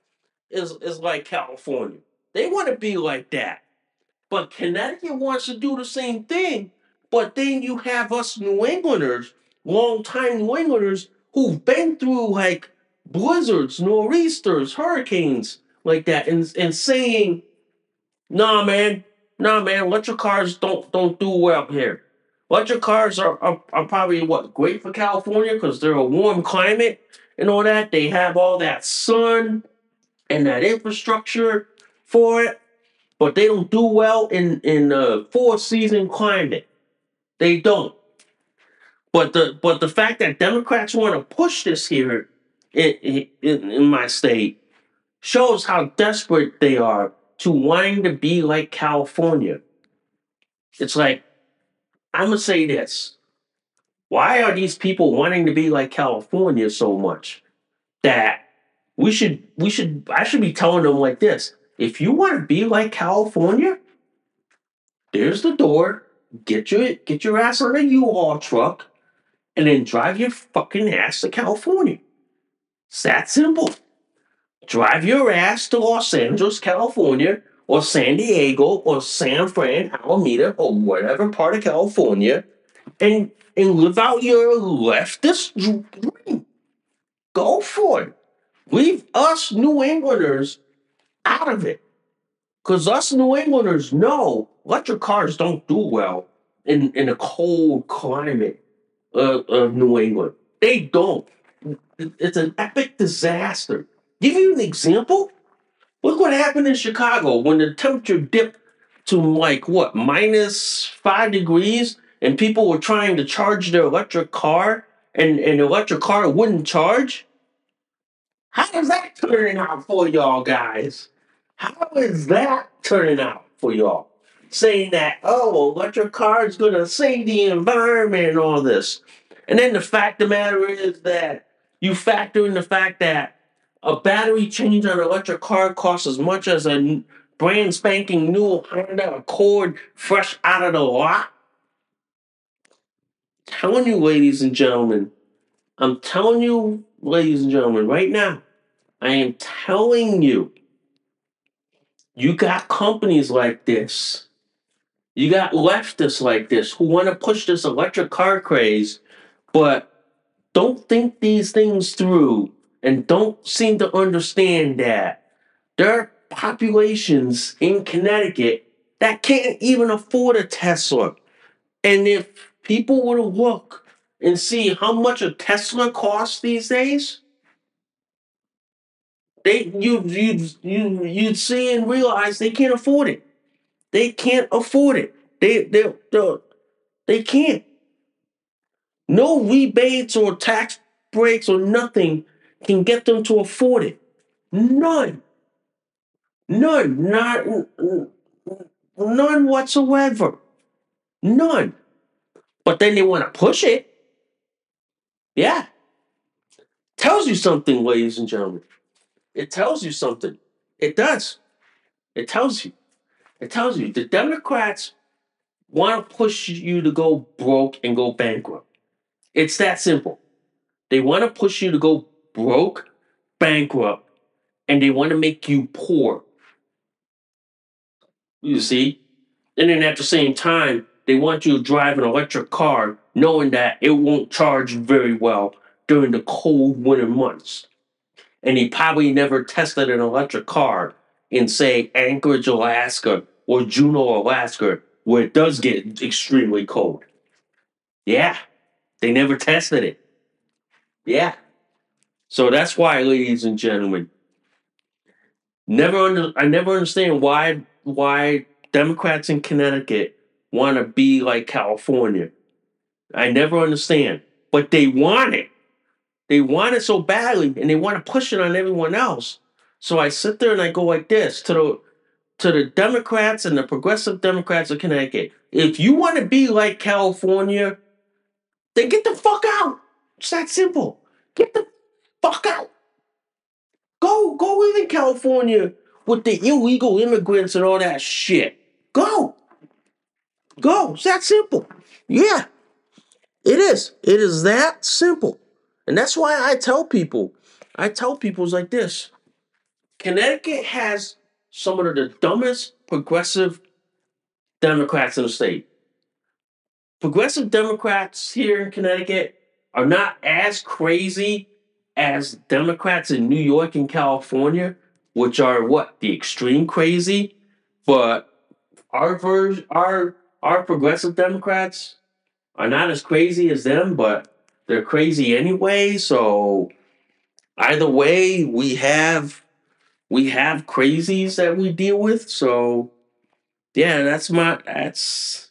is is like California. They want to be like that. But Connecticut wants to do the same thing. But then you have us New Englanders, long-time New Englanders, who've been through like blizzards, nor'easters, hurricanes, like that, and, and saying, nah man, nah man, electric cars don't don't do well here. Electric cars are, are, are probably what great for California because they're a warm climate and all that. They have all that sun and that infrastructure for it, but they don't do well in in a four season climate. They don't. But the but the fact that Democrats want to push this here in, in, in my state shows how desperate they are to wanting to be like California. It's like, I'm to say this. Why are these people wanting to be like California so much that we should we should I should be telling them like this. If you want to be like California, there's the door. Get your get your ass on a U-Haul truck and then drive your fucking ass to California. It's that simple. Drive your ass to Los Angeles, California, or San Diego, or San Fran, Alameda, or whatever part of California, and and live out your leftist dream. Go for it. Leave us New Englanders out of it. Because us New Englanders know electric cars don't do well in, in a cold climate of New England. They don't. It's an epic disaster. Give you an example. Look what happened in Chicago when the temperature dipped to like what minus five degrees, and people were trying to charge their electric car, and the electric car wouldn't charge. How is that turning out for y'all guys? How is that turning out for y'all? Saying that, oh, electric car is to save the environment and all this. And then the fact of the matter is that you factor in the fact that a battery change on an electric car costs as much as a brand spanking new Honda Accord fresh out of the lot. Telling you, ladies and gentlemen, I'm telling you, ladies and gentlemen, right now, I am telling you, you got companies like this. You got leftists like this who want to push this electric car craze, but don't think these things through and don't seem to understand that there are populations in Connecticut that can't even afford a Tesla. And if people were to look and see how much a Tesla costs these days, they you you you you'd see and realize they can't afford it. They can't afford it. They they they, they can't. No rebates or tax breaks or nothing can get them to afford it. None. None. Not none whatsoever. None. But then they want to push it. Yeah. Tells you something, ladies and gentlemen. It tells you something. It does. It tells you. It tells you. The Democrats want to push you to go broke and go bankrupt. It's that simple. They want to push you to go broke, bankrupt, and they want to make you poor. You see? And then at the same time, they want you to drive an electric car knowing that it won't charge very well during the cold winter months. And he probably never tested an electric car in, say, Anchorage, Alaska or Juneau, Alaska, where it does get extremely cold. Yeah, they never tested it. Yeah. So that's why, ladies and gentlemen, never under, I never understand why why Democrats in Connecticut want to be like California. I never understand, but they want it. They want it so badly, and they want to push it on everyone else. So I sit there and I go like this to the to the Democrats and the progressive Democrats of Connecticut. If you want to be like California, then get the fuck out. It's that simple. Get the fuck out. Go, go live in California with the illegal immigrants and all that shit. Go. Go. It's that simple. Yeah. It is. It is that simple. And that's why I tell people, I tell people like this. Connecticut has some of the dumbest progressive Democrats in the state. Progressive Democrats here in Connecticut are not as crazy as Democrats in New York and California, which are what the extreme crazy. But our version, our our progressive Democrats are not as crazy as them, but they're crazy anyway. So either way, we have we have crazies that we deal with. So yeah, that's my that's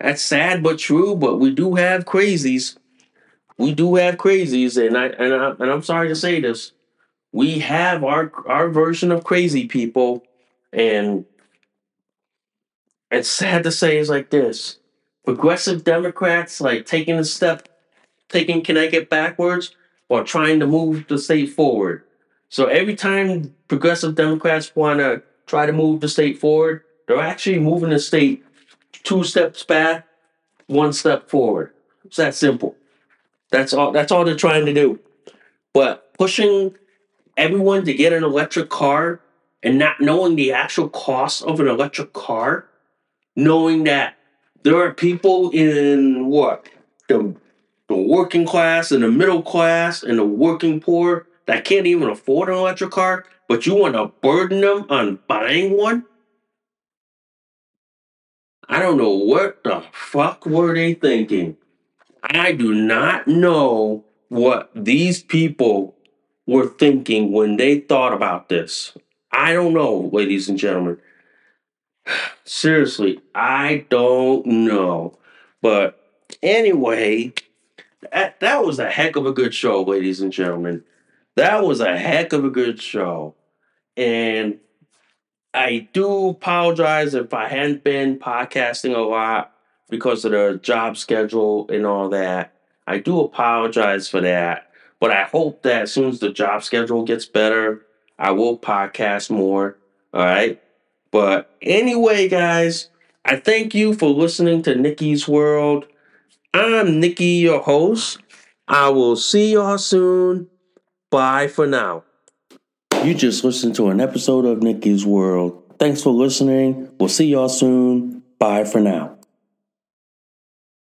that's sad but true. But we do have crazies. We do have crazies, and I and I and I'm sorry to say this. We have our our version of crazy people, and it's sad to say it's like this. Progressive Democrats like taking a step, taking Connecticut backwards while trying to move the state forward. So every time progressive Democrats want to try to move the state forward, they're actually moving the state two steps back, one step forward. It's that simple. That's all. That's all they're trying to do. But pushing everyone to get an electric car and not knowing the actual cost of an electric car, knowing that there are people in what the the working class and the middle class and the working poor that can't even afford an electric car, but you want to burden them on buying one? I don't know what the fuck were they thinking. I do not know what these people were thinking when they thought about this. I don't know, ladies and gentlemen. Seriously, I don't know. But anyway, that, that was a heck of a good show, ladies and gentlemen. That was a heck of a good show. And I do apologize if I hadn't been podcasting a lot because of the job schedule and all that. I do apologize for that. But I hope that as soon as the job schedule gets better, I will podcast more. All right. But anyway, guys, I thank you for listening to Nikki's World. I'm Nikki, your host. I will see y'all soon. Bye for now. You just listened to an episode of Nikki's World. Thanks for listening. We'll see y'all soon. Bye for now.